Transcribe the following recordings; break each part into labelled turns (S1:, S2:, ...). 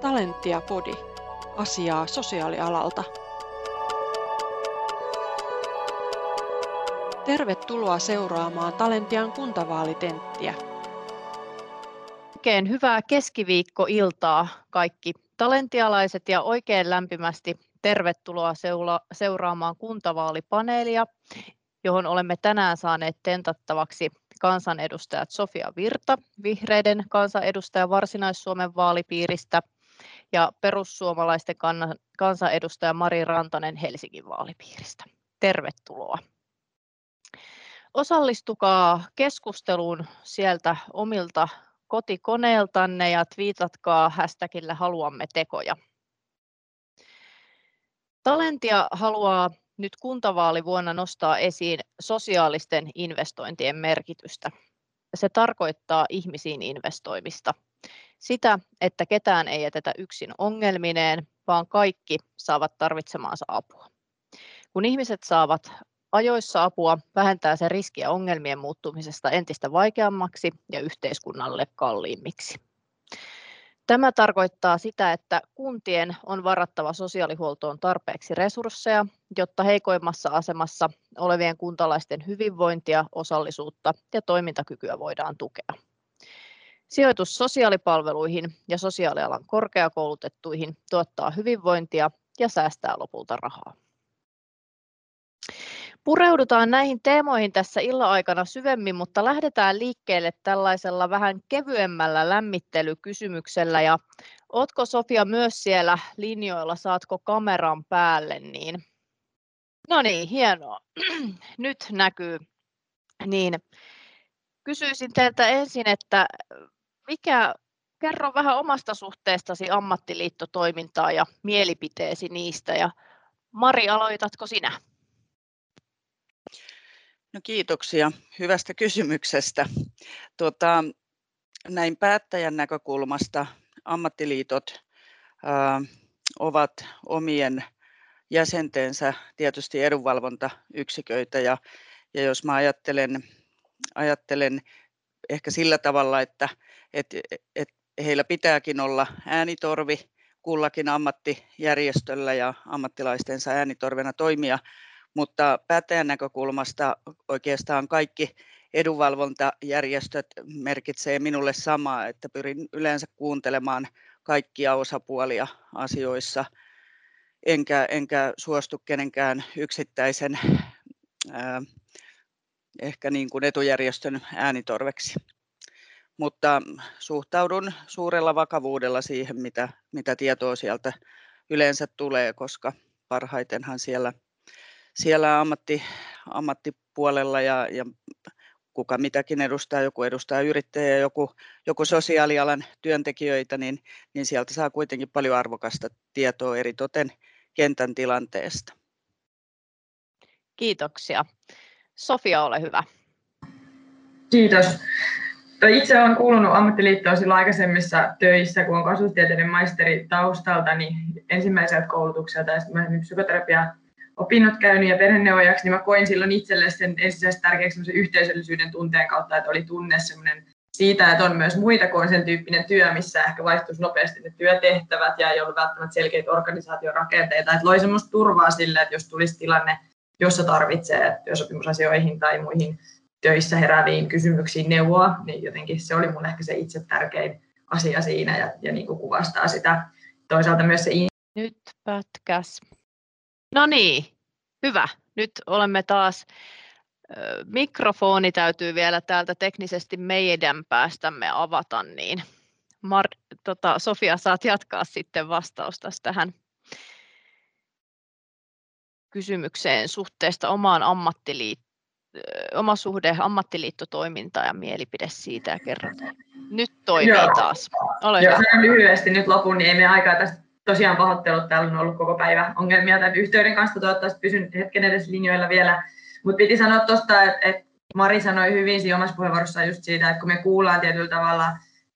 S1: Talentia Podi. Asiaa sosiaalialalta. Tervetuloa seuraamaan Talentian kuntavaalitenttiä.
S2: Oikein hyvää keskiviikkoiltaa kaikki talentialaiset ja oikein lämpimästi tervetuloa seuraamaan kuntavaalipaneelia, johon olemme tänään saaneet tentattavaksi kansanedustajat Sofia Virta, vihreiden kansanedustaja Varsinais-Suomen vaalipiiristä ja perussuomalaisten kansanedustaja Mari Rantanen Helsingin vaalipiiristä. Tervetuloa. Osallistukaa keskusteluun sieltä omilta kotikoneeltanne ja twiitatkaa hashtagillä haluamme tekoja. Talentia haluaa nyt kuntavaalivuonna nostaa esiin sosiaalisten investointien merkitystä. Se tarkoittaa ihmisiin investoimista. Sitä, että ketään ei jätetä yksin ongelmineen, vaan kaikki saavat tarvitsemaansa apua. Kun ihmiset saavat ajoissa apua, vähentää se riskiä ongelmien muuttumisesta entistä vaikeammaksi ja yhteiskunnalle kalliimmiksi. Tämä tarkoittaa sitä, että kuntien on varattava sosiaalihuoltoon tarpeeksi resursseja, jotta heikoimmassa asemassa olevien kuntalaisten hyvinvointia, osallisuutta ja toimintakykyä voidaan tukea. Sijoitus sosiaalipalveluihin ja sosiaalialan korkeakoulutettuihin tuottaa hyvinvointia ja säästää lopulta rahaa. Pureudutaan näihin teemoihin tässä illan aikana syvemmin, mutta lähdetään liikkeelle tällaisella vähän kevyemmällä lämmittelykysymyksellä. Ja ootko Sofia myös siellä linjoilla, saatko kameran päälle? Niin... No niin, hienoa. Nyt näkyy. Niin, kysyisin teiltä ensin, että mikä, kerro vähän omasta suhteestasi ammattiliittotoimintaa ja mielipiteesi niistä. Ja Mari, aloitatko sinä?
S3: No kiitoksia hyvästä kysymyksestä. Tuota, näin päättäjän näkökulmasta ammattiliitot ää, ovat omien jäsentensä tietysti edunvalvontayksiköitä ja, ja jos mä ajattelen, ajattelen ehkä sillä tavalla, että et, et heillä pitääkin olla äänitorvi kullakin ammattijärjestöllä ja ammattilaistensa äänitorvena toimia mutta päättäjän näkökulmasta oikeastaan kaikki edunvalvontajärjestöt merkitsee minulle samaa, että pyrin yleensä kuuntelemaan kaikkia osapuolia asioissa, enkä, enkä suostu kenenkään yksittäisen ää, ehkä niin kuin etujärjestön äänitorveksi. Mutta suhtaudun suurella vakavuudella siihen, mitä, mitä tietoa sieltä yleensä tulee, koska parhaitenhan siellä siellä ammatti, ammattipuolella ja, ja kuka mitäkin edustaa, joku edustaa yrittäjä, joku, joku sosiaalialan työntekijöitä, niin, niin sieltä saa kuitenkin paljon arvokasta tietoa eri toten kentän tilanteesta.
S2: Kiitoksia. Sofia, ole hyvä.
S4: Kiitos. Itse olen kuulunut ammattiliittoon silloin aikaisemmissa töissä, kun olen kasvustieteiden maisteri taustalta, niin ensimmäiseltä koulutukselta ja sitten psykoterapia opinnot käynyt ja perheneuvojaksi, niin mä koin silloin itselle sen ensisijaisesti tärkeäksi yhteisöllisyyden tunteen kautta, että oli tunne semmoinen siitä, että on myös muita kuin sen tyyppinen työ, missä ehkä vaihtuisi nopeasti ne työtehtävät ja ei ollut välttämättä selkeitä organisaatiorakenteita. Että loi semmoista turvaa sille, että jos tulisi tilanne, jossa tarvitsee työsopimusasioihin tai muihin töissä herääviin kysymyksiin neuvoa, niin jotenkin se oli mun ehkä se itse tärkein asia siinä ja, ja niin kuin kuvastaa sitä. Toisaalta myös se...
S2: Nyt pätkäs. No niin, hyvä. Nyt olemme taas, mikrofoni täytyy vielä täältä teknisesti meidän päästämme avata, niin Mar- tota, Sofia, saat jatkaa sitten vastausta tähän kysymykseen suhteesta omaan ammattiliittoon oma suhde ammattiliittotoimintaan ja mielipide siitä ja kerrot. Nyt toimii Joo. taas.
S4: Ole Joo, hyvä. lyhyesti nyt lopun, niin ei me aikaa tästä tosiaan pahoittelut, täällä on ollut koko päivä ongelmia tämän yhteyden kanssa, toivottavasti pysyn hetken edes linjoilla vielä. Mutta piti sanoa tuosta, että et Mari sanoi hyvin siinä omassa puheenvuorossaan just siitä, että kun me kuullaan tietyllä tavalla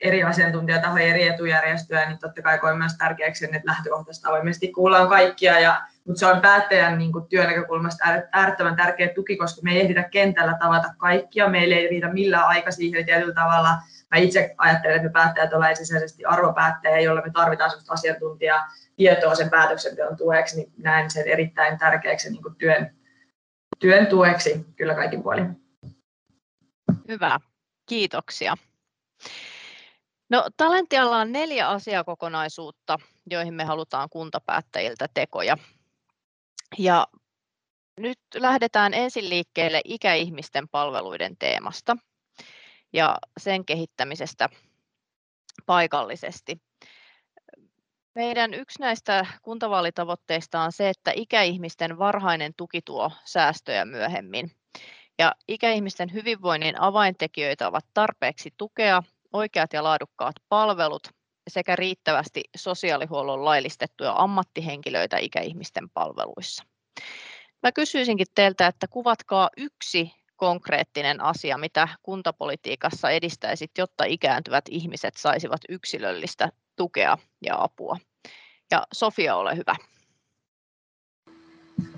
S4: eri asiantuntijatahoja, eri etujärjestöjä, niin totta kai koen myös tärkeäksi että lähtökohtaisesti avoimesti kuullaan kaikkia, ja, mutta se on päättäjän niin kuin, työnäkökulmasta äärettömän tärkeä tuki, koska me ei ehditä kentällä tavata kaikkia, meillä ei riitä millään aika siihen tietyllä tavalla mä itse ajattelen, että me päättäjät ollaan ensisijaisesti arvopäättäjä, jolla me tarvitaan sellaista asiantuntijaa tietoa sen päätöksenteon tueksi, niin näen sen erittäin tärkeäksi niin kuin työn, työn tueksi kyllä kaikin puolin.
S2: Hyvä, kiitoksia. No, Talentialla on neljä asiakokonaisuutta, joihin me halutaan kuntapäättäjiltä tekoja. Ja nyt lähdetään ensin liikkeelle ikäihmisten palveluiden teemasta ja sen kehittämisestä paikallisesti. Meidän yksi näistä kuntavaalitavoitteista on se, että ikäihmisten varhainen tuki tuo säästöjä myöhemmin. Ja ikäihmisten hyvinvoinnin avaintekijöitä ovat tarpeeksi tukea, oikeat ja laadukkaat palvelut sekä riittävästi sosiaalihuollon laillistettuja ammattihenkilöitä ikäihmisten palveluissa. Mä kysyisinkin teiltä, että kuvatkaa yksi konkreettinen asia, mitä kuntapolitiikassa edistäisit, jotta ikääntyvät ihmiset saisivat yksilöllistä tukea ja apua. Ja Sofia, ole hyvä.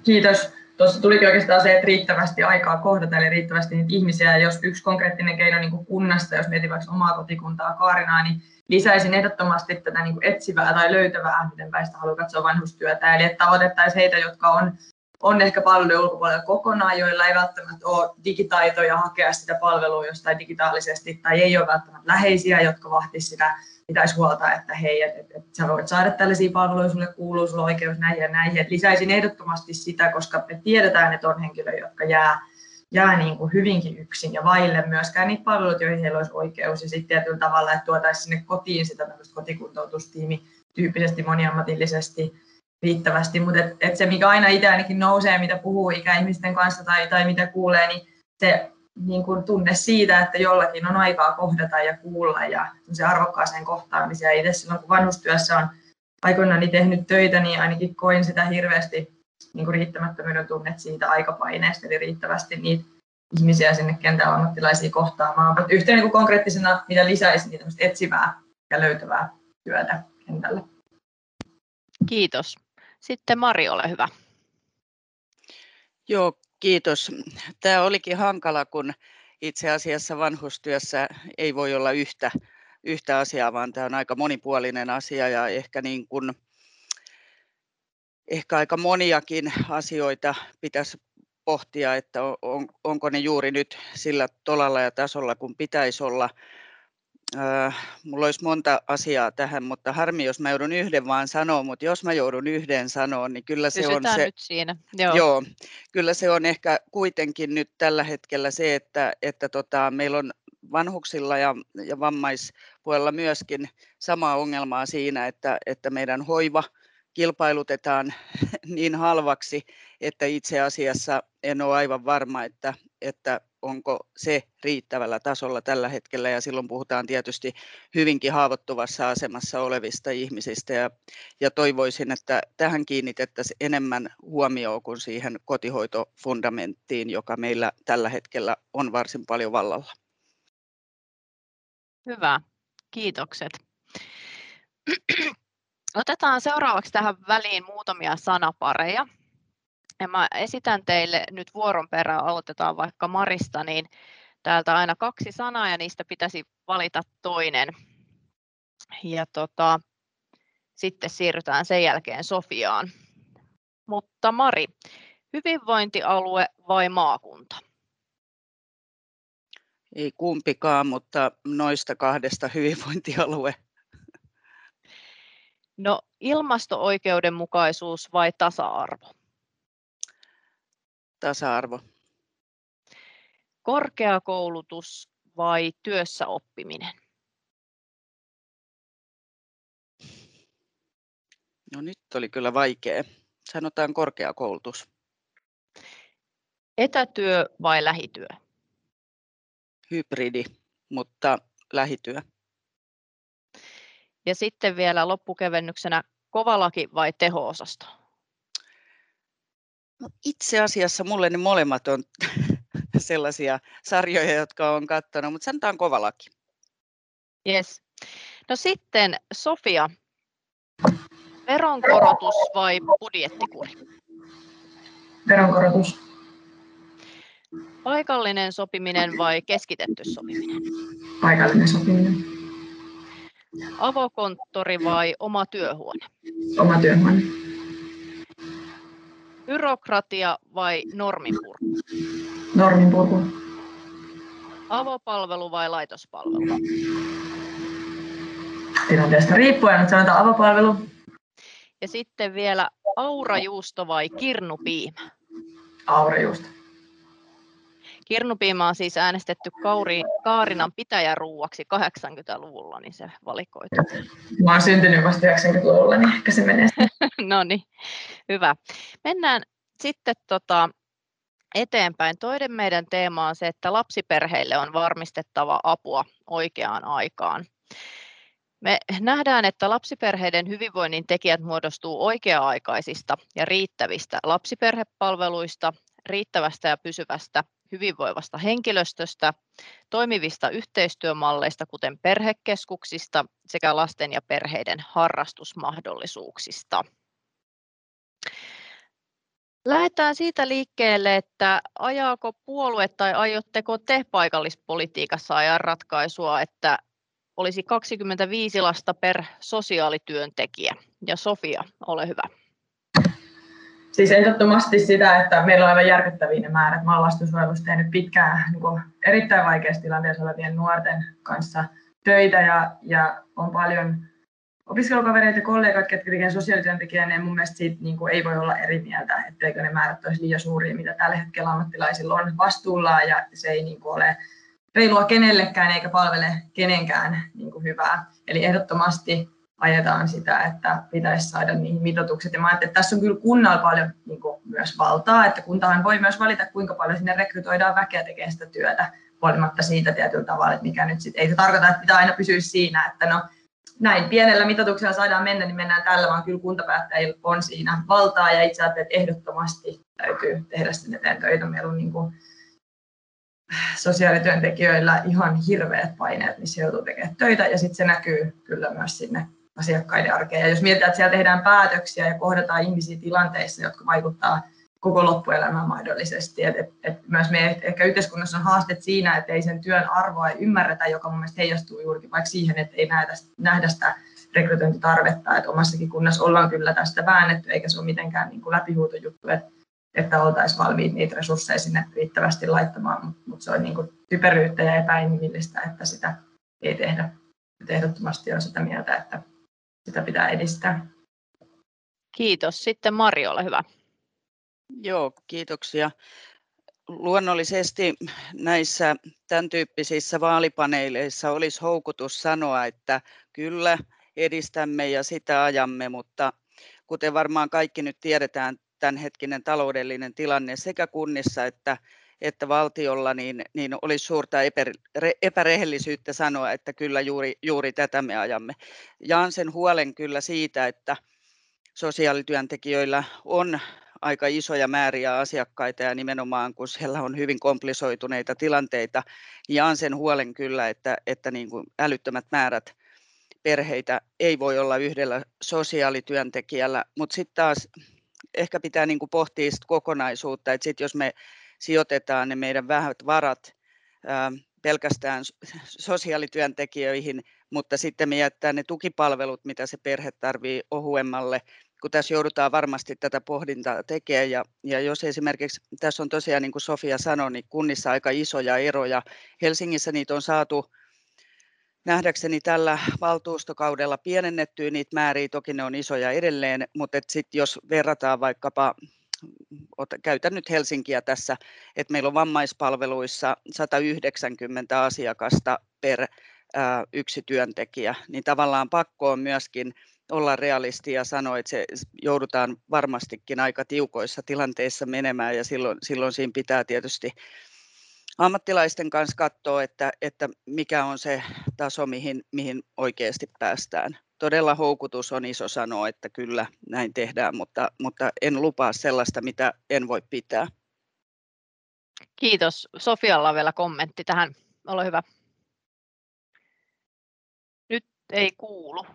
S4: Kiitos. Tuossa tulikin oikeastaan se, että riittävästi aikaa kohdata, eli riittävästi niitä ihmisiä. Jos yksi konkreettinen keino niin kuin kunnasta, jos vaikka omaa kotikuntaa Kaarinaa, niin lisäisin ehdottomasti tätä niin kuin etsivää tai löytävää, miten päistä haluaa katsoa vanhustyötä. Eli että tavoitettaisiin heitä, jotka on on ehkä palvelujen ulkopuolella kokonaan, joilla ei välttämättä ole digitaitoja hakea sitä palvelua jostain digitaalisesti, tai ei ole välttämättä läheisiä, jotka vahtisivat sitä, pitäisi huolta, että hei, että et, et sä voit saada tällaisia palveluja, sulle kuuluu, sulla on oikeus näihin ja näihin. Et lisäisin ehdottomasti sitä, koska me tiedetään, että on henkilöitä, jotka jää, jää niin kuin hyvinkin yksin ja vaille myöskään niitä palveluita, joihin heillä olisi oikeus. Ja sitten tietyllä tavalla, että tuotaisiin sinne kotiin sitä kotikuntoutustiimi tyyppisesti moniammatillisesti riittävästi, mutta et, et se, mikä aina itse ainakin nousee, mitä puhuu ikäihmisten kanssa tai, tai mitä kuulee, niin se niin kuin tunne siitä, että jollakin on aikaa kohdata ja kuulla ja se arvokkaaseen kohtaamiseen. Itse silloin, kun vanhustyössä on aikoinaan tehnyt töitä, niin ainakin koin sitä hirveästi niin kuin riittämättömyyden tunnet siitä aikapaineesta, eli riittävästi niitä ihmisiä sinne kentällä ammattilaisia kohtaamaan. Mutta yhtenä niin konkreettisena, mitä lisäisi, niin etsivää ja löytävää työtä kentällä.
S2: Kiitos. Sitten Mari, ole hyvä.
S3: Joo, kiitos. Tämä olikin hankala, kun itse asiassa vanhustyössä ei voi olla yhtä, yhtä asiaa, vaan tämä on aika monipuolinen asia ja ehkä, niin kuin, ehkä aika moniakin asioita pitäisi pohtia, että on, onko ne juuri nyt sillä tolalla ja tasolla, kun pitäisi olla. Äh, mulla olisi monta asiaa tähän, mutta harmi, jos mä joudun yhden vaan sanoa, mutta jos mä joudun yhden sanoa, niin kyllä se
S2: Pysytään
S3: on se...
S2: nyt siinä. Joo.
S3: Joo, kyllä se on ehkä kuitenkin nyt tällä hetkellä se, että, että tota, meillä on vanhuksilla ja, ja vammaispuolella myöskin samaa ongelmaa siinä, että, että meidän hoiva kilpailutetaan niin halvaksi, että itse asiassa en ole aivan varma, että, että onko se riittävällä tasolla tällä hetkellä ja silloin puhutaan tietysti hyvinkin haavoittuvassa asemassa olevista ihmisistä ja, ja toivoisin, että tähän kiinnitettäisiin enemmän huomioon kuin siihen kotihoitofundamenttiin, joka meillä tällä hetkellä on varsin paljon vallalla.
S2: Hyvä, kiitokset. Otetaan seuraavaksi tähän väliin muutamia sanapareja. Ja mä esitän teille nyt vuoron perään, aloitetaan vaikka Marista, niin täältä aina kaksi sanaa ja niistä pitäisi valita toinen. Ja tota, sitten siirrytään sen jälkeen Sofiaan. Mutta Mari, hyvinvointialue vai maakunta?
S3: Ei kumpikaan, mutta noista kahdesta hyvinvointialue.
S2: No ilmasto-oikeudenmukaisuus vai tasa-arvo?
S3: Tasa-arvo?
S2: Korkeakoulutus vai työssä oppiminen?
S3: No nyt oli kyllä vaikea. Sanotaan korkeakoulutus.
S2: Etätyö vai lähityö?
S3: Hybridi, mutta lähityö.
S2: Ja sitten vielä loppukevennyksenä kovalaki vai teho-osasto?
S3: No, itse asiassa mulle ne molemmat on sellaisia sarjoja, jotka on katsonut, mutta sanotaan kova laki.
S2: Yes. No sitten Sofia, veronkorotus vai budjettikuri?
S4: Veronkorotus.
S2: Paikallinen sopiminen vai keskitetty sopiminen?
S4: Paikallinen sopiminen.
S2: Avokonttori vai oma työhuone?
S4: Oma työhuone.
S2: Byrokratia vai norminpurku?
S4: Norminpurku.
S2: Avopalvelu vai laitospalvelu?
S4: Tilanteesta riippuen, mutta sanotaan avopalvelu.
S2: Ja sitten vielä aurajuusto vai kirnupiimä?
S4: Aurajuusto.
S2: Kirnupiima on siis äänestetty Kauri, Kaarinan pitäjäruuaksi 80-luvulla, niin se valikoitu.
S4: Mä oon syntynyt vasta 90-luvulla, niin ehkä se menee.
S2: no niin, hyvä. Mennään sitten tota, eteenpäin. Toinen meidän teema on se, että lapsiperheille on varmistettava apua oikeaan aikaan. Me nähdään, että lapsiperheiden hyvinvoinnin tekijät muodostuu oikea-aikaisista ja riittävistä lapsiperhepalveluista, riittävästä ja pysyvästä hyvinvoivasta henkilöstöstä, toimivista yhteistyömalleista, kuten perhekeskuksista sekä lasten ja perheiden harrastusmahdollisuuksista. Lähdetään siitä liikkeelle, että ajaako puolue tai aiotteko te paikallispolitiikassa ajaa ratkaisua, että olisi 25 lasta per sosiaalityöntekijä. Ja Sofia, ole hyvä.
S4: Siis ehdottomasti sitä, että meillä on aivan järkyttäviä ne määrät. Mä olen lastensuojelussa tehnyt pitkään niin kuin erittäin vaikeassa tilanteessa olevien nuorten kanssa töitä ja, ja on paljon opiskelukavereita ja kollegat, ketkä tekevät sosiaalityöntekijänä, ja mun mielestä siitä niin kuin ei voi olla eri mieltä, etteikö ne määrät olisi liian suuria, mitä tällä hetkellä ammattilaisilla on vastuullaan, ja se ei niin kuin ole reilua kenellekään eikä palvele kenenkään niin kuin hyvää. Eli ehdottomasti ajetaan sitä, että pitäisi saada niihin mitoitukset. Ja mä että tässä on kyllä kunnalla paljon niin kuin myös valtaa, että kuntahan voi myös valita, kuinka paljon sinne rekrytoidaan väkeä tekemään sitä työtä, huolimatta siitä tietyllä tavalla, että mikä nyt sitten, ei se tarkoita, että pitää aina pysyä siinä, että no näin pienellä mitoituksella saadaan mennä, niin mennään tällä, vaan kyllä kuntapäättäjillä on siinä valtaa ja itse asiassa, että ehdottomasti täytyy tehdä sinne eteen töitä. Meillä on niin kuin sosiaalityöntekijöillä ihan hirveät paineet, missä joutuu tekemään töitä ja sitten se näkyy kyllä myös sinne asiakkaiden arkeen. Ja jos mietitään, että siellä tehdään päätöksiä ja kohdataan ihmisiä tilanteissa, jotka vaikuttaa koko loppuelämään mahdollisesti. Et, et, et myös me ehkä yhteiskunnassa on haasteet siinä, että ei sen työn arvoa ei ymmärretä, joka mun mielestä heijastuu juurikin vaikka siihen, että ei nähdä, nähdä sitä rekrytointitarvetta. Et omassakin kunnassa ollaan kyllä tästä väännetty, eikä se ole mitenkään niin kuin läpihuutojuttu, että, että oltaisiin valmiit niitä resursseja sinne riittävästi laittamaan, mutta mut se on niin kuin typeryyttä ja epäinhimillistä, että sitä ei tehdä. Et ehdottomasti on sitä mieltä, että sitä pitää edistää.
S2: Kiitos. Sitten Mari, ole hyvä.
S3: Joo, kiitoksia. Luonnollisesti näissä tämän tyyppisissä vaalipaneeleissa olisi houkutus sanoa, että kyllä edistämme ja sitä ajamme, mutta kuten varmaan kaikki nyt tiedetään, tämänhetkinen taloudellinen tilanne sekä kunnissa että, että valtiolla, niin, niin olisi suurta epärehellisyyttä sanoa, että kyllä juuri, juuri tätä me ajamme. Jaan sen huolen kyllä siitä, että sosiaalityöntekijöillä on aika isoja määriä asiakkaita ja nimenomaan kun siellä on hyvin komplisoituneita tilanteita, niin jaan sen huolen kyllä, että, että niin kuin älyttömät määrät perheitä ei voi olla yhdellä sosiaalityöntekijällä, mutta sitten taas ehkä pitää niin kuin pohtia sit kokonaisuutta, että sit jos me sijoitetaan ne meidän vähät varat ää, pelkästään sosiaalityöntekijöihin, mutta sitten me jättää ne tukipalvelut, mitä se perhe tarvii ohuemmalle kun tässä joudutaan varmasti tätä pohdintaa tekemään. Ja, ja jos esimerkiksi, tässä on tosiaan niin kuin Sofia sanoi, niin kunnissa aika isoja eroja. Helsingissä niitä on saatu nähdäkseni tällä valtuustokaudella pienennettyä niitä määriä, toki ne on isoja edelleen, mutta sitten jos verrataan vaikkapa käytän nyt Helsinkiä tässä, että meillä on vammaispalveluissa 190 asiakasta per yksi työntekijä, niin tavallaan pakko on myöskin olla realisti ja sanoa, että se joudutaan varmastikin aika tiukoissa tilanteissa menemään ja silloin, silloin siinä pitää tietysti ammattilaisten kanssa katsoa, että, että mikä on se taso, mihin, mihin oikeasti päästään. Todella houkutus on iso sanoa, että kyllä näin tehdään, mutta, mutta en lupaa sellaista, mitä en voi pitää.
S2: Kiitos. Sofialla on vielä kommentti tähän. Ole hyvä. Nyt ei kuulu.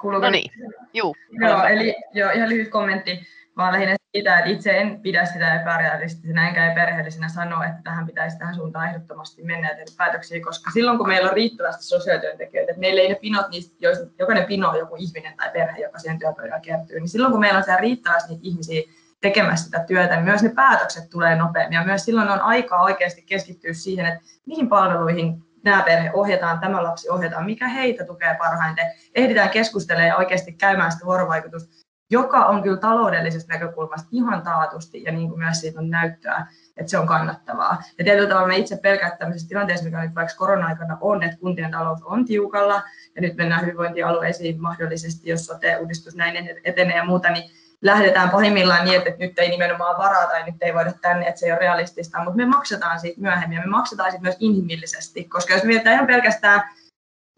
S4: Kuuluuko?
S2: No niin, Juu,
S4: Joo, eli joo, ihan lyhyt kommentti. Vaan lähinnä siitä, että itse en pidä sitä epärealistisena enkä perheellisenä sanoa, että tähän pitäisi tähän suuntaan ehdottomasti mennä ja tehdä päätöksiä, koska silloin kun meillä on riittävästi sosiaalityöntekijöitä, että meillä ei ne pinot, niistä, jokainen pino on joku ihminen tai perhe, joka siihen työpöydään kertyy, niin silloin kun meillä on siellä riittävästi niitä ihmisiä tekemässä sitä työtä, niin myös ne päätökset tulee nopeammin ja myös silloin on aikaa oikeasti keskittyä siihen, että mihin palveluihin nämä perhe ohjataan, tämä lapsi ohjataan, mikä heitä tukee parhaiten. Ehditään keskustelemaan ja oikeasti käymään sitä vuorovaikutusta, joka on kyllä taloudellisesta näkökulmasta ihan taatusti ja niin kuin myös siitä on näyttöä, että se on kannattavaa. Ja tietyllä tavalla me itse pelkät tämmöisessä tilanteessa, mikä nyt vaikka korona-aikana on, että kuntien talous on tiukalla ja nyt mennään hyvinvointialueisiin mahdollisesti, jos sote-uudistus näin etenee ja muuta, niin lähdetään pahimmillaan niin, että nyt ei nimenomaan varaa tai nyt ei voida tänne, että se ei ole realistista, mutta me maksetaan siitä myöhemmin ja me maksetaan siitä myös inhimillisesti, koska jos mietitään ihan pelkästään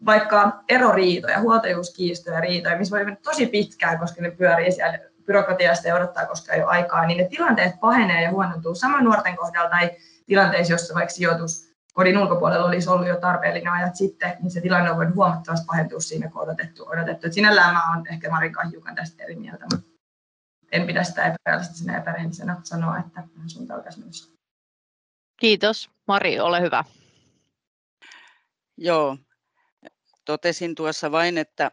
S4: vaikka eroriitoja, huoltajuuskiistoja, riitoja, missä voi mennä tosi pitkään, koska ne pyörii siellä byrokratiasta ja odottaa, koska ei ole aikaa, niin ne tilanteet pahenee ja huonontuu saman nuorten kohdalla tai tilanteissa, jossa vaikka sijoitus kodin ulkopuolella olisi ollut jo tarpeellinen ajat sitten, niin se tilanne on voinut huomattavasti pahentua siinä, kun odotettu. odotettu. Et sinällään mä olen ehkä Marin hiukan tästä eri mieltä, mutta en pidä sitä epärealistisena ja epärehellisenä sanoa, että suunta alkaisi mennä.
S2: Kiitos. Mari, ole hyvä.
S3: Joo, totesin tuossa vain, että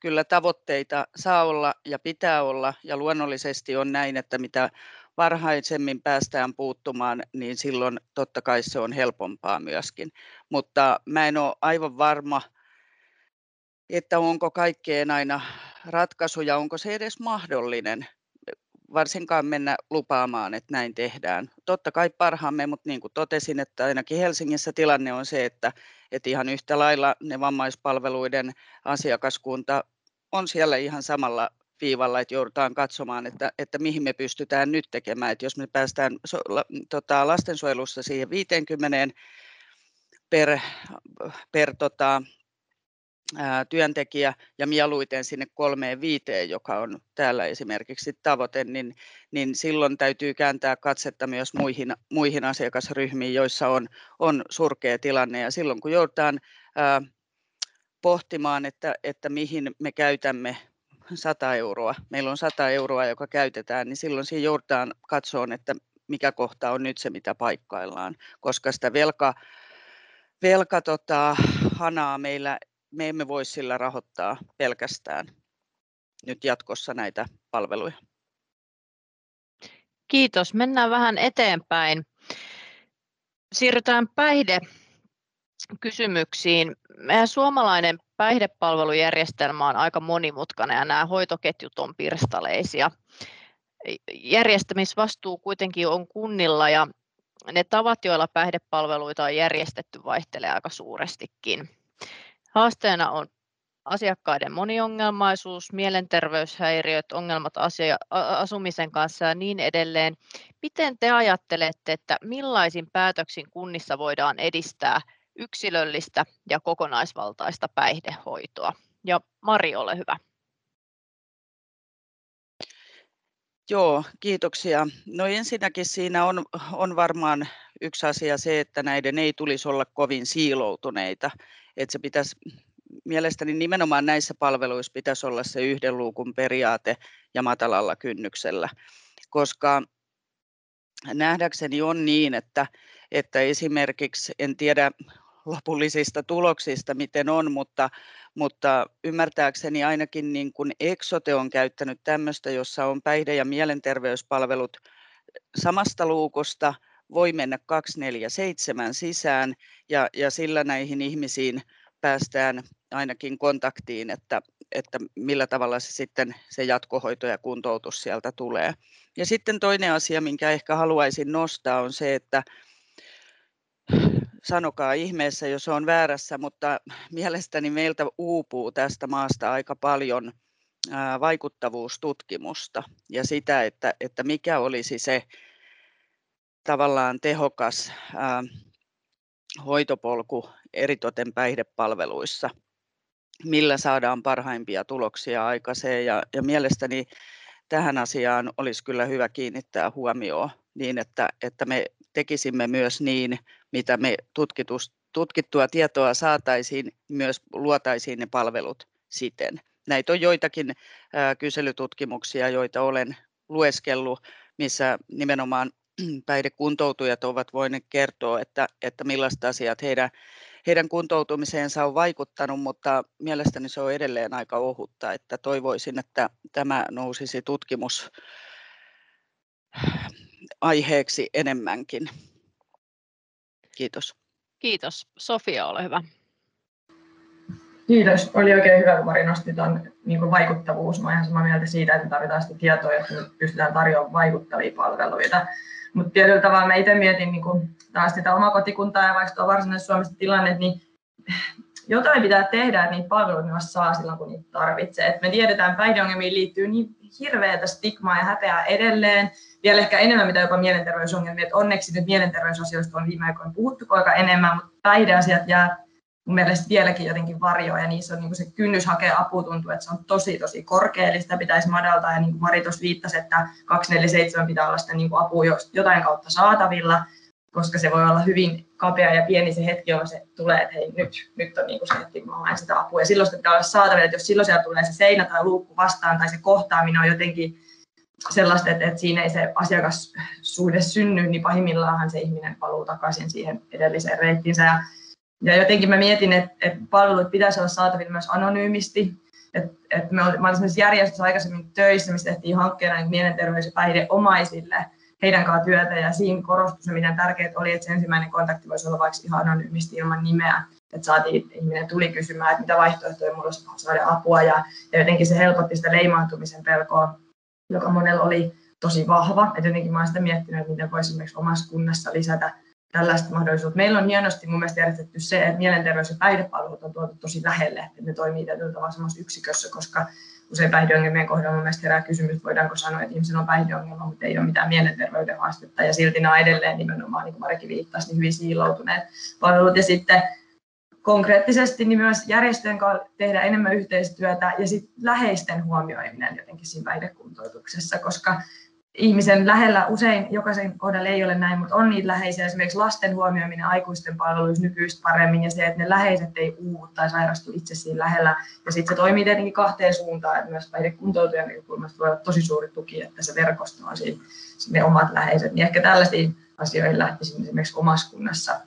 S3: kyllä tavoitteita saa olla ja pitää olla ja luonnollisesti on näin, että mitä varhaisemmin päästään puuttumaan, niin silloin totta kai se on helpompaa myöskin. Mutta mä en ole aivan varma, että onko kaikkeen aina ratkaisu ja onko se edes mahdollinen varsinkaan mennä lupaamaan, että näin tehdään. Totta kai parhaamme, mutta niin kuin totesin, että ainakin Helsingissä tilanne on se, että, että ihan yhtä lailla ne vammaispalveluiden asiakaskunta on siellä ihan samalla viivalla, että joudutaan katsomaan, että, että mihin me pystytään nyt tekemään. Että jos me päästään so, la, tota, lastensuojelussa siihen 50 per, per tota, työntekijä ja mieluiten sinne kolmeen viiteen, joka on täällä esimerkiksi tavoite, niin, niin silloin täytyy kääntää katsetta myös muihin, muihin asiakasryhmiin, joissa on, on surkea tilanne. Ja silloin kun joudutaan ää, pohtimaan, että, että mihin me käytämme 100 euroa, meillä on 100 euroa, joka käytetään, niin silloin siinä joudutaan katsoa, että mikä kohta on nyt se, mitä paikkaillaan, koska sitä velka, velka tota, hanaa meillä me emme voi sillä rahoittaa pelkästään nyt jatkossa näitä palveluja.
S2: Kiitos. Mennään vähän eteenpäin. Siirrytään päihde kysymyksiin. Meidän suomalainen päihdepalvelujärjestelmä on aika monimutkainen ja nämä hoitoketjut on pirstaleisia. Järjestämisvastuu kuitenkin on kunnilla ja ne tavat, joilla päihdepalveluita on järjestetty, vaihtelee aika suurestikin. Haasteena on asiakkaiden moniongelmaisuus, mielenterveyshäiriöt, ongelmat asia, asumisen kanssa ja niin edelleen. Miten te ajattelette, että millaisin päätöksin kunnissa voidaan edistää yksilöllistä ja kokonaisvaltaista päihdehoitoa? Ja Mari, ole hyvä.
S3: Joo, kiitoksia. No ensinnäkin siinä on, on varmaan yksi asia se, että näiden ei tulisi olla kovin siiloutuneita että se pitäisi mielestäni nimenomaan näissä palveluissa pitäisi olla se yhden luukun periaate ja matalalla kynnyksellä, koska nähdäkseni on niin, että, että esimerkiksi, en tiedä lopullisista tuloksista, miten on, mutta, mutta ymmärtääkseni ainakin niin kuin Exote on käyttänyt tämmöistä, jossa on päihde- ja mielenterveyspalvelut samasta luukosta, voi mennä 247 sisään ja, ja sillä näihin ihmisiin päästään ainakin kontaktiin, että, että millä tavalla se sitten se jatkohoito ja kuntoutus sieltä tulee. Ja sitten toinen asia, minkä ehkä haluaisin nostaa, on se, että sanokaa ihmeessä, jos on väärässä, mutta mielestäni meiltä uupuu tästä maasta aika paljon vaikuttavuustutkimusta ja sitä, että, että mikä olisi se tavallaan tehokas ää, hoitopolku eritoten päihdepalveluissa, millä saadaan parhaimpia tuloksia aikaiseen. Ja, ja mielestäni tähän asiaan olisi kyllä hyvä kiinnittää huomioon niin, että, että me tekisimme myös niin, mitä me tutkitus, tutkittua tietoa saataisiin, myös luotaisiin ne palvelut siten. Näitä on joitakin ää, kyselytutkimuksia, joita olen lueskellut, missä nimenomaan päihdekuntoutujat ovat voineet kertoa, että, että millaista asiat heidän, heidän kuntoutumiseensa on vaikuttanut, mutta mielestäni se on edelleen aika ohutta, että toivoisin, että tämä nousisi tutkimus aiheeksi enemmänkin. Kiitos.
S2: Kiitos. Sofia, ole hyvä.
S4: Kiitos. Oli oikein hyvä, kun Mari nosti tuon niin vaikuttavuus. Mä ihan samaa mieltä siitä, että tarvitaan sitä tietoa, että me pystytään tarjoamaan vaikuttavia palveluita. Mutta tietyllä tavalla mä itse mietin niin kuin taas sitä omaa kotikuntaa ja vaikka tuo varsinaisessa Suomessa tilanne, niin jotain pitää tehdä, että niitä palveluita myös saa silloin, kun niitä tarvitsee. Et me tiedetään, että päihdeongelmiin liittyy niin hirveätä stigmaa ja häpeää edelleen, vielä ehkä enemmän mitä jopa mielenterveysongelmia. Et onneksi nyt mielenterveysasioista on viime aikoina puhuttu aika enemmän, mutta päihdeasiat jää mun mielestä vieläkin jotenkin varjoa ja niissä on niin se kynnys hakea apua tuntuu, että se on tosi tosi korkea, eli sitä pitäisi madaltaa ja niin kuin Mari tuossa viittasi, että 247 pitää olla sitä niin kuin apua jotain kautta saatavilla, koska se voi olla hyvin kapea ja pieni se hetki, jolloin se tulee, että hei nyt, nyt on niin kuin se hetki, mä sitä apua ja silloin sitä pitää olla saatavilla, että jos silloin siellä tulee se seinä tai luukku vastaan tai se kohtaaminen on jotenkin sellaista, että, että siinä ei se asiakassuhde synny, niin pahimmillaan se ihminen paluu takaisin siihen edelliseen reittiinsä. Ja ja jotenkin mä mietin, että, että palvelut pitäisi olla saatavilla myös anonyymisti. Et, et me olin, mä olin järjestössä aikaisemmin töissä, missä tehtiin hankkeena niin mielenterveys- ja päihdeomaisille heidän kanssa työtä, ja siinä korostui se, miten tärkeää oli, että se ensimmäinen kontakti voisi olla vaikka ihan anonyymisti ilman nimeä. Että saatiin, ihminen tuli kysymään, että mitä vaihtoehtoja minulla olisi saada apua, ja, ja jotenkin se helpotti sitä leimaantumisen pelkoa, joka monella oli tosi vahva. Että jotenkin mä olen sitä miettinyt, että miten voisi esimerkiksi omassa kunnassa lisätä tällaista mahdollisuutta. Meillä on hienosti mun mielestä järjestetty se, että mielenterveys- ja päihdepalvelut on tuotu tosi lähelle, että ne toimii tietyllä tavalla samassa yksikössä, koska usein päihdeongelmien kohdalla mun herää kysymys, voidaanko sanoa, että ihmisellä on päihdeongelma, mutta ei ole mitään mielenterveyden haastetta, ja silti nämä on edelleen nimenomaan, niin kuin Marikin viittasi, niin hyvin siiloutuneet palvelut. Ja sitten konkreettisesti niin myös järjestöjen kanssa tehdä enemmän yhteistyötä ja sitten läheisten huomioiminen jotenkin siinä päihdekuntoutuksessa, koska ihmisen lähellä usein jokaisen kohdalla ei ole näin, mutta on niitä läheisiä, esimerkiksi lasten huomioiminen aikuisten palveluissa nykyistä paremmin ja se, että ne läheiset ei uuvu tai sairastu itse siinä lähellä. Ja sitten se toimii tietenkin kahteen suuntaan, että myös päihdekuntoutujien näkökulmasta voi olla tosi suuri tuki, että se verkosto on siinä, ne omat läheiset. Niin ehkä tällaisiin asioihin lähtisin esimerkiksi omassa kunnassa,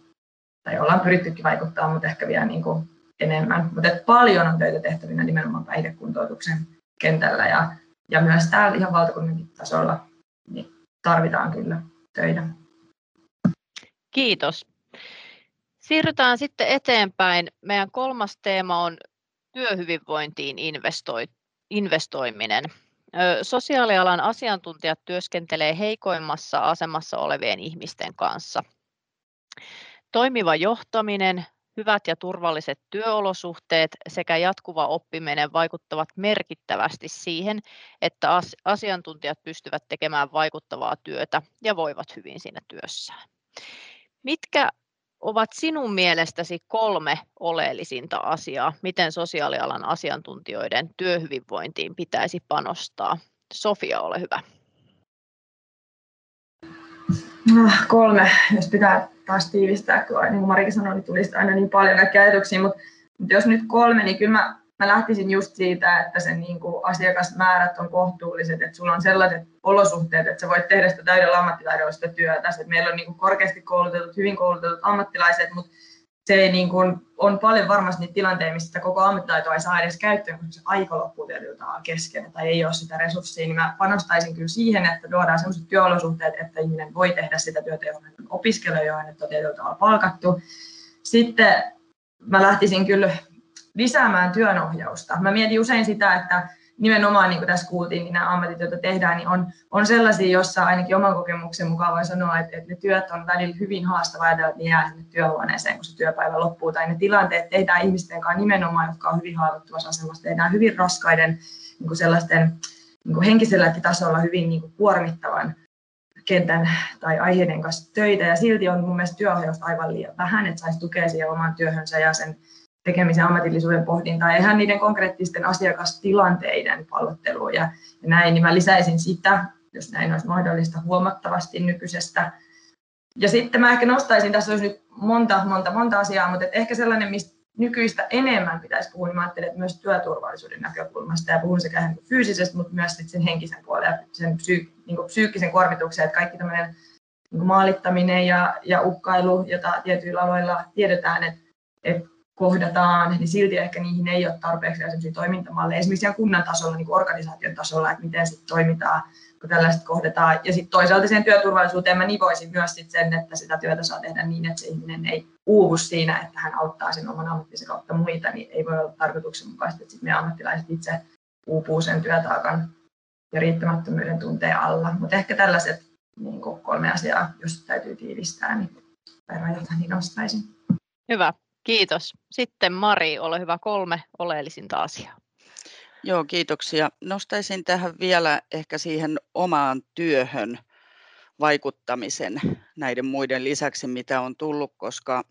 S4: tai ollaan pyrittykin vaikuttaa, mutta ehkä vielä niin kuin enemmän. Mutta paljon on töitä tehtävinä nimenomaan päihdekuntoutuksen kentällä ja, ja myös täällä ihan valtakunnan tasolla niin tarvitaan kyllä töitä.
S2: Kiitos. Siirrytään sitten eteenpäin. Meidän kolmas teema on työhyvinvointiin investoiminen. Sosiaalialan asiantuntijat työskentelee heikoimmassa asemassa olevien ihmisten kanssa. Toimiva johtaminen, Hyvät ja turvalliset työolosuhteet sekä jatkuva oppiminen vaikuttavat merkittävästi siihen, että asiantuntijat pystyvät tekemään vaikuttavaa työtä ja voivat hyvin siinä työssään. Mitkä ovat sinun mielestäsi kolme oleellisinta asiaa, miten sosiaalialan asiantuntijoiden työhyvinvointiin pitäisi panostaa? Sofia, ole hyvä.
S4: No, kolme, jos pitää taas tiivistää, kun niin kuin Marikin sanoi, niin tulisi aina niin paljon kaikkia ajatuksia, mutta, mutta jos nyt kolme, niin kyllä mä, mä lähtisin just siitä, että sen niin kuin asiakasmäärät on kohtuulliset, että sulla on sellaiset olosuhteet, että sä voit tehdä sitä täydellä ammattitaidolla sitä työtä, että meillä on niin kuin korkeasti koulutetut, hyvin koulutetut ammattilaiset, mutta se ei niin kuin, on paljon varmasti niitä tilanteita, missä koko ammattitaitoa ei saa edes käyttöön, koska se aika loppuu tietyllä kesken tai ei ole sitä resurssia, niin mä panostaisin kyllä siihen, että luodaan sellaiset työolosuhteet, että ihminen voi tehdä sitä työtä, johon on opiskelija, johon on tietyllä tavalla palkattu. Sitten mä lähtisin kyllä lisäämään työnohjausta. Mä mietin usein sitä, että nimenomaan niin kuin tässä kuultiin, niin nämä ammatit, joita tehdään, niin on, on sellaisia, joissa ainakin oman kokemuksen mukaan voi sanoa, että, että ne työt on välillä hyvin haastavaa että ne jää sinne työhuoneeseen, kun se työpäivä loppuu, tai ne tilanteet tehdään ihmisten kanssa nimenomaan, jotka on hyvin haavoittuvassa asemassa, tehdään hyvin raskaiden niin kuin sellaisten niin kuin henkiselläkin tasolla hyvin niin kuin kuormittavan kentän tai aiheiden kanssa töitä, ja silti on mun mielestä työohjausta aivan liian vähän, että saisi tukea siihen omaan työhönsä ja sen tekemisen ammatillisuuden pohdintaa ja ihan niiden konkreettisten asiakastilanteiden pallottelua ja, ja näin, niin mä lisäisin sitä, jos näin olisi mahdollista huomattavasti nykyisestä. Ja sitten mä ehkä nostaisin, tässä olisi nyt monta, monta, monta asiaa, mutta ehkä sellainen, mistä nykyistä enemmän pitäisi puhua, niin mä ajattelen, että myös työturvallisuuden näkökulmasta ja puhun sekä fyysisestä, mutta myös sen henkisen puolen ja sen psyy- niin psyykkisen kuormituksen, että kaikki tämmöinen niin maalittaminen ja, ja uhkailu, jota tietyillä aloilla tiedetään, että, että kohdataan, niin silti ehkä niihin ei ole tarpeeksi sellaisia toimintamalleja, esimerkiksi ihan kunnan tasolla, niin organisaation tasolla, että miten sitten toimitaan, kun tällaiset kohdataan. Ja sitten toisaalta sen työturvallisuuteen mä nivoisin myös sit sen, että sitä työtä saa tehdä niin, että se ihminen ei uuvu siinä, että hän auttaa sen oman ammattisen kautta muita, niin ei voi olla tarkoituksenmukaista, että sitten me ammattilaiset itse uupuu sen työtaakan ja riittämättömyyden tunteen alla. Mutta ehkä tällaiset niin kolme asiaa, jos täytyy tiivistää, niin, tai rajata, niin nostaisin.
S2: Hyvä. Kiitos. Sitten Mari, ole hyvä kolme oleellisinta asiaa.
S3: Joo, kiitoksia. Nostaisin tähän vielä ehkä siihen omaan työhön vaikuttamisen näiden muiden lisäksi, mitä on tullut, koska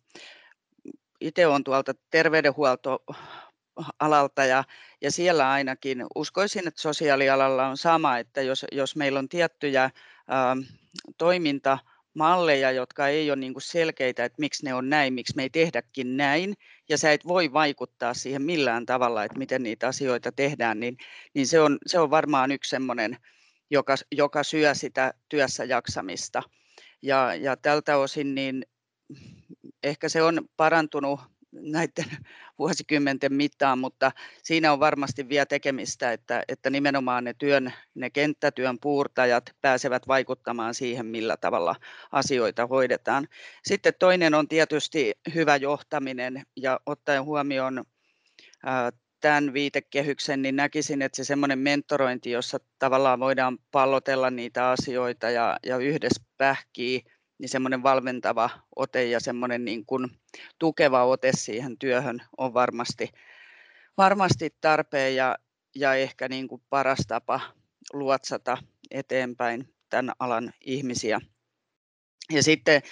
S3: itse olen tuolta terveydenhuoltoalalta ja, ja siellä ainakin uskoisin, että sosiaalialalla on sama, että jos, jos meillä on tiettyjä ä, toiminta malleja, jotka ei ole niin kuin selkeitä, että miksi ne on näin, miksi me ei tehdäkin näin, ja sä et voi vaikuttaa siihen millään tavalla, että miten niitä asioita tehdään, niin, niin se, on, se on varmaan yksi semmoinen, joka, joka syö sitä työssä jaksamista. Ja, ja tältä osin niin ehkä se on parantunut näiden vuosikymmenten mittaan, mutta siinä on varmasti vielä tekemistä, että, että nimenomaan ne, työn, ne kenttätyön puurtajat pääsevät vaikuttamaan siihen, millä tavalla asioita hoidetaan. Sitten toinen on tietysti hyvä johtaminen ja ottaen huomioon tämän viitekehyksen, niin näkisin, että se semmoinen mentorointi, jossa tavallaan voidaan pallotella niitä asioita ja, ja yhdessä pähkii, niin semmoinen valmentava ote ja semmoinen niin kuin tukeva ote siihen työhön on varmasti, varmasti tarpeen ja, ja ehkä niin kuin paras tapa luotsata eteenpäin tämän alan ihmisiä. Ja sitten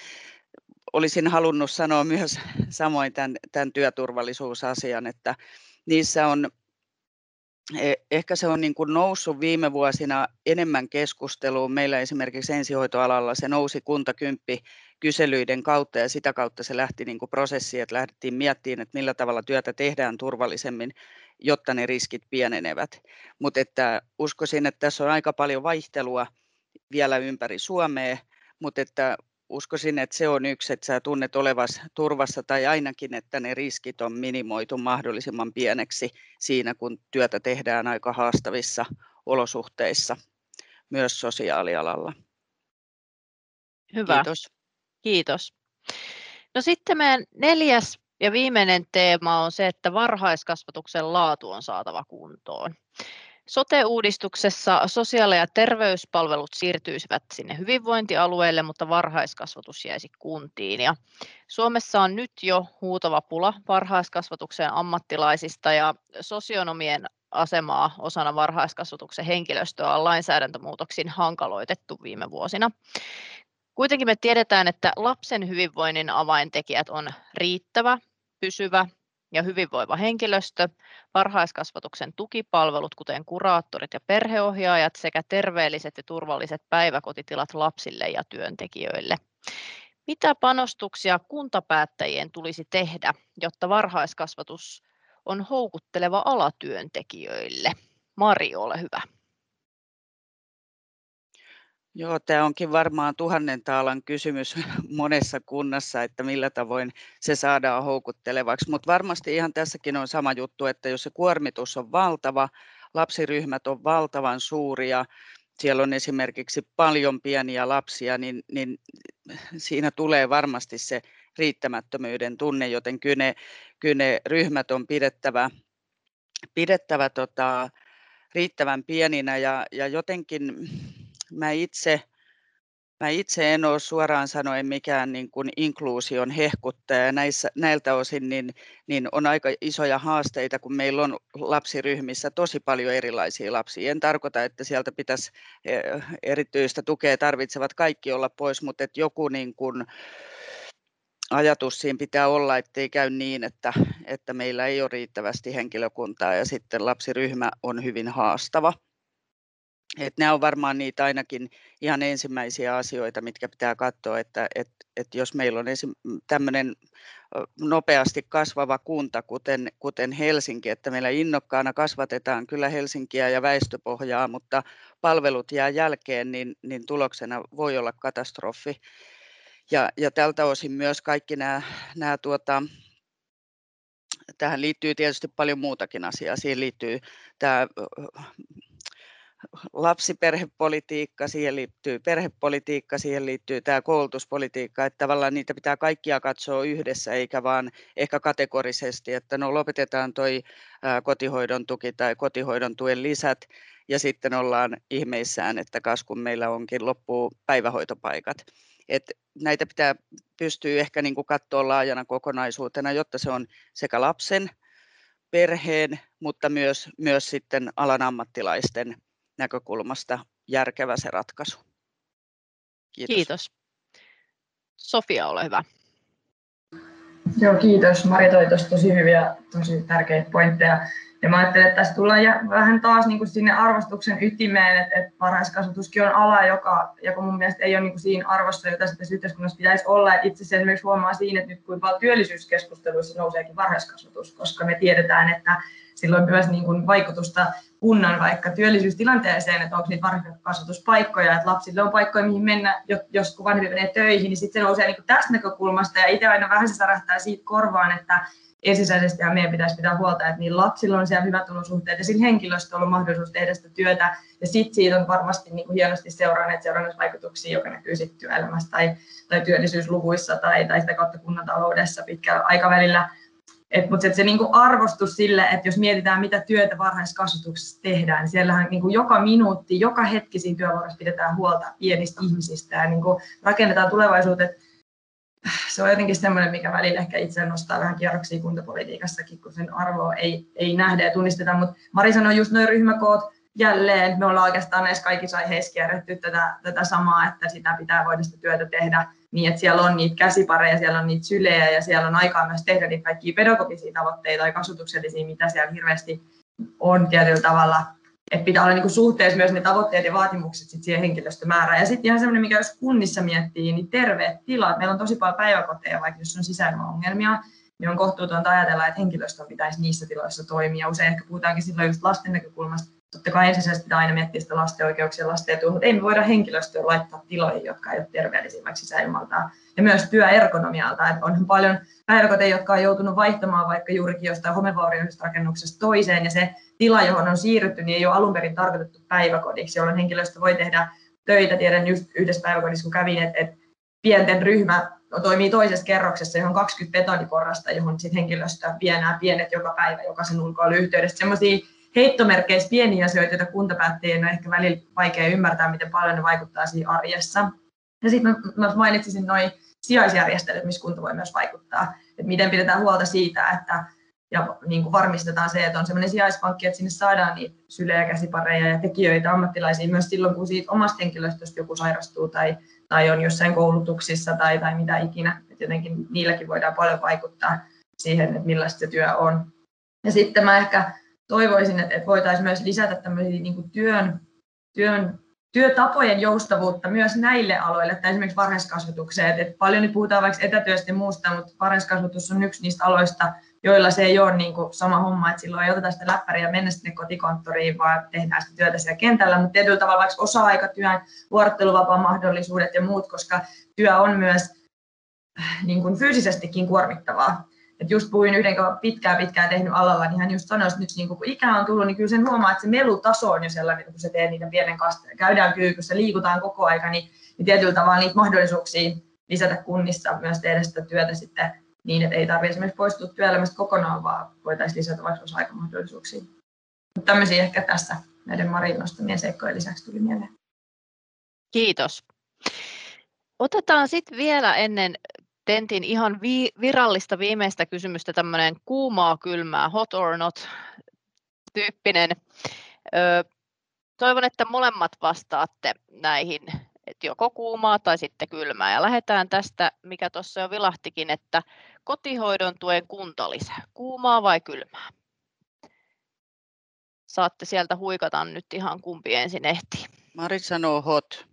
S3: olisin halunnut sanoa myös samoin tämän, tämän työturvallisuusasian, että niissä on ehkä se on niin kuin noussut viime vuosina enemmän keskusteluun. Meillä esimerkiksi ensihoitoalalla se nousi kuntakymppi kyselyiden kautta ja sitä kautta se lähti niin kuin prosessi, että lähdettiin miettimään, että millä tavalla työtä tehdään turvallisemmin, jotta ne riskit pienenevät. Mutta että uskoisin, että tässä on aika paljon vaihtelua vielä ympäri Suomea, mutta että uskoisin, että se on yksi, että sä tunnet olevas turvassa tai ainakin, että ne riskit on minimoitu mahdollisimman pieneksi siinä, kun työtä tehdään aika haastavissa olosuhteissa, myös sosiaalialalla.
S2: Hyvä. Kiitos. Kiitos. No sitten meidän neljäs ja viimeinen teema on se, että varhaiskasvatuksen laatu on saatava kuntoon. Sote-uudistuksessa sosiaali- ja terveyspalvelut siirtyisivät sinne hyvinvointialueille, mutta varhaiskasvatus jäisi kuntiin. Ja Suomessa on nyt jo huutava pula varhaiskasvatuksen ammattilaisista ja sosionomien asemaa osana varhaiskasvatuksen henkilöstöä on lainsäädäntömuutoksin hankaloitettu viime vuosina. Kuitenkin me tiedetään, että lapsen hyvinvoinnin avaintekijät on riittävä, pysyvä ja hyvinvoiva henkilöstö, varhaiskasvatuksen tukipalvelut, kuten kuraattorit ja perheohjaajat, sekä terveelliset ja turvalliset päiväkotitilat lapsille ja työntekijöille. Mitä panostuksia kuntapäättäjien tulisi tehdä, jotta varhaiskasvatus on houkutteleva ala työntekijöille? Mari, ole hyvä.
S3: Joo, tämä onkin varmaan tuhannen taalan kysymys monessa kunnassa, että millä tavoin se saadaan houkuttelevaksi. Mutta varmasti ihan tässäkin on sama juttu, että jos se kuormitus on valtava, lapsiryhmät on valtavan suuria, siellä on esimerkiksi paljon pieniä lapsia, niin, niin siinä tulee varmasti se riittämättömyyden tunne, joten kyllä ne, kyllä ne ryhmät on pidettävä, pidettävä tota, riittävän pieninä ja, ja jotenkin mä itse, mä itse en ole suoraan sanoen mikään niin kuin inkluusion hehkuttaja. Näissä, näiltä osin niin, niin on aika isoja haasteita, kun meillä on lapsiryhmissä tosi paljon erilaisia lapsia. En tarkoita, että sieltä pitäisi eh, erityistä tukea tarvitsevat kaikki olla pois, mutta että joku niin kuin, ajatus siinä pitää olla, ettei käy niin, että, että meillä ei ole riittävästi henkilökuntaa ja sitten lapsiryhmä on hyvin haastava. Että nämä on varmaan niitä ainakin ihan ensimmäisiä asioita, mitkä pitää katsoa, että, että, että jos meillä on tämmöinen nopeasti kasvava kunta, kuten, kuten Helsinki, että meillä innokkaana kasvatetaan kyllä Helsinkiä ja väestöpohjaa, mutta palvelut jää jälkeen, niin, niin tuloksena voi olla katastrofi. Ja, ja tältä osin myös kaikki nämä, nämä tuota, tähän liittyy tietysti paljon muutakin asiaa. Siihen liittyy tämä lapsiperhepolitiikka, siihen liittyy perhepolitiikka, siihen liittyy tämä koulutuspolitiikka, että tavallaan niitä pitää kaikkia katsoa yhdessä, eikä vaan ehkä kategorisesti, että no lopetetaan toi kotihoidon tuki tai kotihoidon tuen lisät, ja sitten ollaan ihmeissään, että kas kun meillä onkin loppuu päivähoitopaikat. Et näitä pitää pystyä ehkä niin kuin katsoa laajana kokonaisuutena, jotta se on sekä lapsen, perheen, mutta myös, myös sitten alan ammattilaisten näkökulmasta järkevä se ratkaisu.
S2: Kiitos. Kiitos. Sofia, ole hyvä.
S4: Joo, kiitos. Mari toi tuossa tosi hyviä, tosi tärkeitä pointteja. Ja mä ajattelen, että tässä tullaan vähän taas niin kuin sinne arvostuksen ytimeen, että, että varhaiskasvatuskin on ala, joka, joka mun mielestä ei ole niin kuin siinä arvossa, jota tässä yhteiskunnassa pitäisi olla. Että itse asiassa esimerkiksi huomaa siinä, että nyt kuinka paljon työllisyyskeskusteluissa nouseekin varhaiskasvatus, koska me tiedetään, että sillä on myös niin kuin vaikutusta kunnan vaikka työllisyystilanteeseen, että onko niitä varhaiskasvatuspaikkoja, että lapsille on paikkoja, mihin mennä, jos kun vanhempi menee töihin, niin sitten se nousee niin tästä näkökulmasta. Ja itse aina vähän se särähtää siitä korvaan, että ensisijaisesti ja meidän pitäisi pitää huolta, että niin lapsilla on siellä hyvät olosuhteet ja sillä henkilöstöllä on mahdollisuus tehdä sitä työtä. Ja sitten siitä on varmasti niin kuin hienosti seuranneet seurannusvaikutuksia, joka näkyy sitten työelämässä tai, tai työllisyysluvuissa tai, tai sitä kautta kunnan taloudessa pitkällä aikavälillä. Et, mutta se, niin arvostus sille, että jos mietitään, mitä työtä varhaiskasvatuksessa tehdään, niin siellähän niin joka minuutti, joka hetki siinä työvuorossa pidetään huolta pienistä ihmisistä ja niin rakennetaan tulevaisuuteen se on jotenkin semmoinen, mikä välillä ehkä itse nostaa vähän kierroksia kuntapolitiikassakin, kun sen arvoa ei, ei nähdä ja tunnisteta. Mutta Mari sanoi just noin ryhmäkoot jälleen. Me ollaan oikeastaan näissä kaikissa aiheissa kierretty tätä, tätä samaa, että sitä pitää voida sitä työtä tehdä niin, että siellä on niitä käsipareja, siellä on niitä sylejä ja siellä on aikaa myös tehdä niitä kaikkia pedagogisia tavoitteita tai kasvatuksellisia, mitä siellä hirveästi on tietyllä tavalla että pitää olla niin kuin suhteessa myös ne tavoitteet ja vaatimukset sit siihen henkilöstömäärään. Ja sitten ihan semmoinen, mikä jos kunnissa miettii, niin terveet tilat. Meillä on tosi paljon päiväkoteja, vaikka jos on sisäilmaongelmia, niin on kohtuutonta ajatella, että henkilöstö pitäisi niissä tiloissa toimia. Usein ehkä puhutaankin silloin just lasten näkökulmasta. Totta kai ensisijaisesti aina miettiä sitä lasten oikeuksia, lasten etua, mutta ei me voida henkilöstöä laittaa tiloihin, jotka eivät ole terveellisiä vaikka sisäilmaltaan. Ja myös työergonomialta, että on paljon päiväkoteja, jotka on joutunut vaihtamaan vaikka juurikin jostain homevaurioisesta rakennuksesta toiseen, ja se tila, johon on siirrytty, niin ei ole alun perin tarkoitettu päiväkodiksi, jolloin henkilöstö voi tehdä töitä. Tiedän just yhdessä päiväkodissa, kun kävin, että, että pienten ryhmä toimii toisessa kerroksessa, johon 20 betoniporrasta, johon sit henkilöstö vie nämä pienet joka päivä jokaisen ulkoiluyhteydessä. Sellaisia heittomerkkeissä pieniä asioita, joita kuntapäättäjien on ehkä välillä vaikea ymmärtää, miten paljon ne vaikuttaa siinä arjessa. Ja sitten mä mainitsisin noin sijaisjärjestelyt, missä kunta voi myös vaikuttaa. Että miten pidetään huolta siitä, että ja niin kuin varmistetaan se, että on sellainen sijaispankki, että sinne saadaan niitä sylejä, käsipareja ja tekijöitä, ammattilaisia myös silloin, kun siitä omasta henkilöstöstä joku sairastuu tai, tai on jossain koulutuksissa tai, tai mitä ikinä. Että jotenkin niilläkin voidaan paljon vaikuttaa siihen, että millaista se työ on. Ja sitten mä ehkä toivoisin, että, että voitaisiin myös lisätä tämmöisiä niin kuin työn, työn työtapojen joustavuutta myös näille aloille, että esimerkiksi varhaiskasvatukseen. Että paljon nyt puhutaan vaikka etätyöstä ja muusta, mutta varhaiskasvatus on yksi niistä aloista, joilla se ei ole niin kuin sama homma, että silloin ei oteta sitä läppäriä ja mennä sinne kotikonttoriin, vaan tehdään sitä työtä siellä kentällä, mutta tietyllä tavalla vaikka osa-aikatyön, vuorotteluvapaan mahdollisuudet ja muut, koska työ on myös niin kuin fyysisestikin kuormittavaa. Et just puhuin yhden, joka pitkään pitkään tehnyt alalla, niin hän just sanoi, että nyt niin kun ikä on tullut, niin kyllä sen huomaa, että se melutaso on jo sellainen, kun se teet niitä pienen kasteja. Käydään kyykyssä, liikutaan koko aika, niin, niin tietyllä tavalla niitä mahdollisuuksia lisätä kunnissa myös tehdä sitä työtä sitten niin, että ei tarvitse esimerkiksi poistua työelämästä kokonaan, vaan voitaisiin lisätä vaikka osa-aikamahdollisuuksia. Mutta tämmöisiä ehkä tässä näiden Marin nostamien seikkojen lisäksi tuli mieleen.
S2: Kiitos. Otetaan sitten vielä ennen Tentin ihan vi- virallista viimeistä kysymystä tämmöinen kuumaa, kylmää, hot or not tyyppinen. Ö, toivon, että molemmat vastaatte näihin että joko kuumaa tai sitten kylmää. Ja lähdetään tästä, mikä tuossa jo vilahtikin, että kotihoidon tuen kuntalisä, kuumaa vai kylmää? Saatte sieltä huikata nyt ihan kumpi ensin ehtii.
S3: Mari sanoo hot.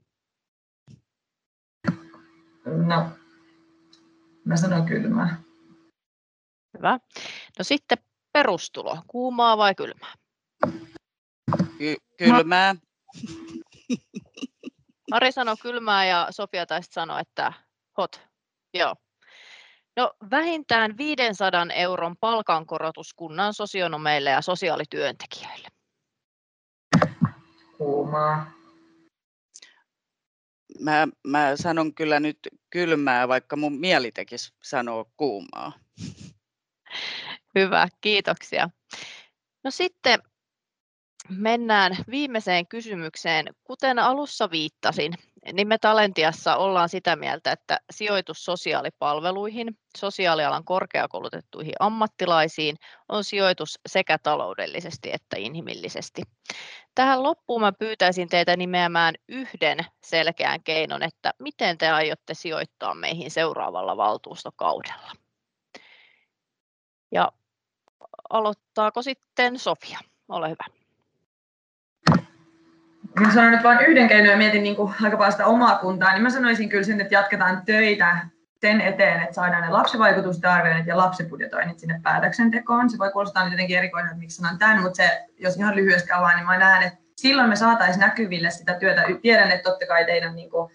S4: No, mä sanon kylmää.
S2: Hyvä. No sitten perustulo, kuumaa vai kylmää?
S3: Ky- kylmää.
S2: Mari sanoi kylmää ja Sofia taisi sanoa, että hot. Joo. No vähintään 500 euron palkankorotus kunnan sosionomeille ja sosiaalityöntekijöille.
S4: Kuumaa.
S3: Mä, mä sanon kyllä nyt kylmää, vaikka mun mieli tekisi sanoa kuumaa.
S2: Hyvä, kiitoksia. No sitten mennään viimeiseen kysymykseen. Kuten alussa viittasin, niin me Talentiassa ollaan sitä mieltä, että sijoitus sosiaalipalveluihin, sosiaalialan korkeakoulutettuihin ammattilaisiin on sijoitus sekä taloudellisesti että inhimillisesti. Tähän loppuun mä pyytäisin teitä nimeämään yhden selkeän keinon, että miten te aiotte sijoittaa meihin seuraavalla valtuustokaudella. Ja aloittaako sitten Sofia? Ole hyvä.
S4: Mä sanon nyt vain yhden keinon ja mietin niin kuin aika paljon sitä omaa kuntaa, niin mä sanoisin kyllä sen, että jatketaan töitä sen eteen, että saadaan ne lapsivaikutusarvioinnit ja lapsibudjetoinnit sinne päätöksentekoon. Se voi kuulostaa nyt jotenkin erikoinen, että miksi sanon tämän, mutta se, jos ihan lyhyesti avaan, niin mä näen, että silloin me saataisiin näkyville sitä työtä. Tiedän, että totta kai teidän niin kuin,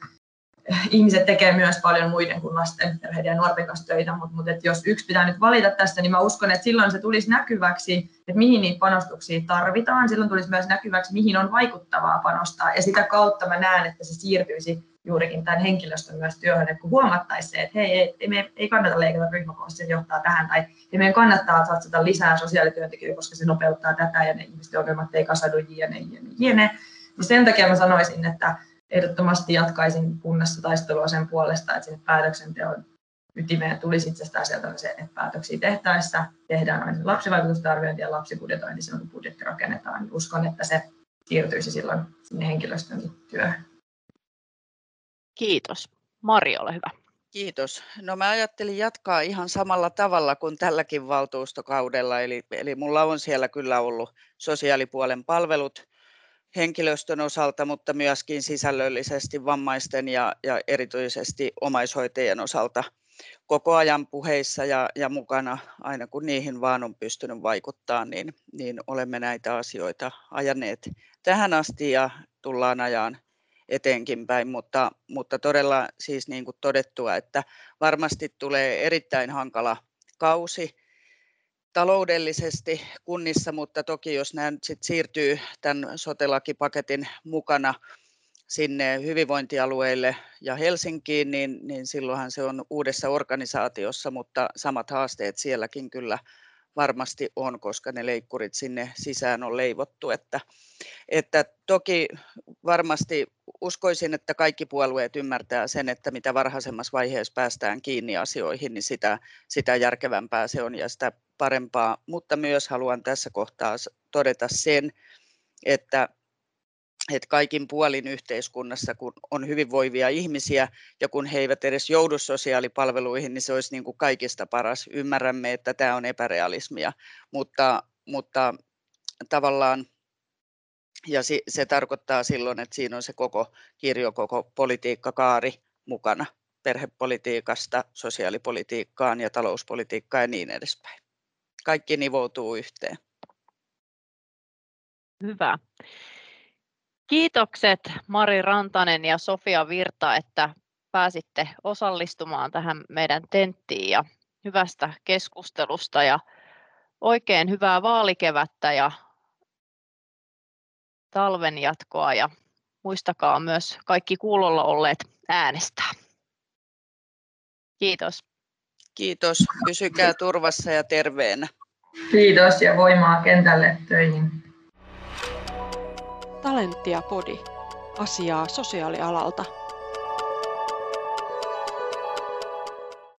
S4: ihmiset tekee myös paljon muiden kuin lasten, perheiden ja nuorten kanssa töitä, mutta, mutta että jos yksi pitää nyt valita tästä, niin mä uskon, että silloin se tulisi näkyväksi, että mihin niitä panostuksia tarvitaan. Silloin tulisi myös näkyväksi, mihin on vaikuttavaa panostaa. Ja sitä kautta mä näen, että se siirtyisi juurikin tämän henkilöstön myös työhön, että kun huomattaisiin se, että hei, ei, ei, me ei kannata leikata ryhmäkoosta, se johtaa tähän, tai ei meidän kannattaa satsata lisää sosiaalityöntekijöitä, koska se nopeuttaa tätä, ja ne ihmisten ongelmat ei kasadu, jne, jne, jne. Niin sen takia mä sanoisin, että ehdottomasti jatkaisin kunnassa taistelua sen puolesta, että sinne päätöksenteon ytimeen tulisi itsestään sieltä se, että päätöksiä tehtäessä tehdään aina lapsivaikutusarviointi ja lapsibudjetointi silloin, kun budjetti rakennetaan. Niin uskon, että se siirtyisi silloin sinne henkilöstön työhön.
S2: Kiitos. Mari, ole hyvä.
S3: Kiitos. No mä ajattelin jatkaa ihan samalla tavalla kuin tälläkin valtuustokaudella, eli, eli mulla on siellä kyllä ollut sosiaalipuolen palvelut henkilöstön osalta, mutta myöskin sisällöllisesti vammaisten ja, ja erityisesti omaishoitajien osalta koko ajan puheissa ja, ja mukana. Aina kun niihin vaan on pystynyt vaikuttaa, niin, niin olemme näitä asioita ajaneet tähän asti ja tullaan ajan eteenkin päin, mutta, mutta todella siis niin kuin todettua, että varmasti tulee erittäin hankala kausi, taloudellisesti kunnissa, mutta toki jos nämä sit siirtyy tämän sotelakipaketin mukana sinne hyvinvointialueille ja Helsinkiin, niin, niin silloinhan se on uudessa organisaatiossa, mutta samat haasteet sielläkin kyllä varmasti on, koska ne leikkurit sinne sisään on leivottu. Että, että toki varmasti uskoisin, että kaikki puolueet ymmärtää sen, että mitä varhaisemmassa vaiheessa päästään kiinni asioihin, niin sitä, sitä järkevämpää se on ja sitä parempaa. Mutta myös haluan tässä kohtaa todeta sen, että että kaikin puolin yhteiskunnassa, kun on hyvinvoivia ihmisiä ja kun he eivät edes joudu sosiaalipalveluihin, niin se olisi niin kuin kaikista paras. Ymmärrämme, että tämä on epärealismia, mutta, mutta tavallaan ja se tarkoittaa silloin, että siinä on se koko kirjo, koko politiikkakaari mukana perhepolitiikasta, sosiaalipolitiikkaan ja talouspolitiikkaan ja niin edespäin. Kaikki nivoutuu yhteen.
S2: Hyvä. Kiitokset Mari Rantanen ja Sofia Virta, että pääsitte osallistumaan tähän meidän tenttiin ja hyvästä keskustelusta ja oikein hyvää vaalikevättä ja talven jatkoa ja muistakaa myös kaikki kuulolla olleet äänestää. Kiitos.
S3: Kiitos. Pysykää turvassa ja terveenä.
S4: Kiitos ja voimaa kentälle töihin.
S1: Talenttia Podi. Asiaa sosiaalialalta.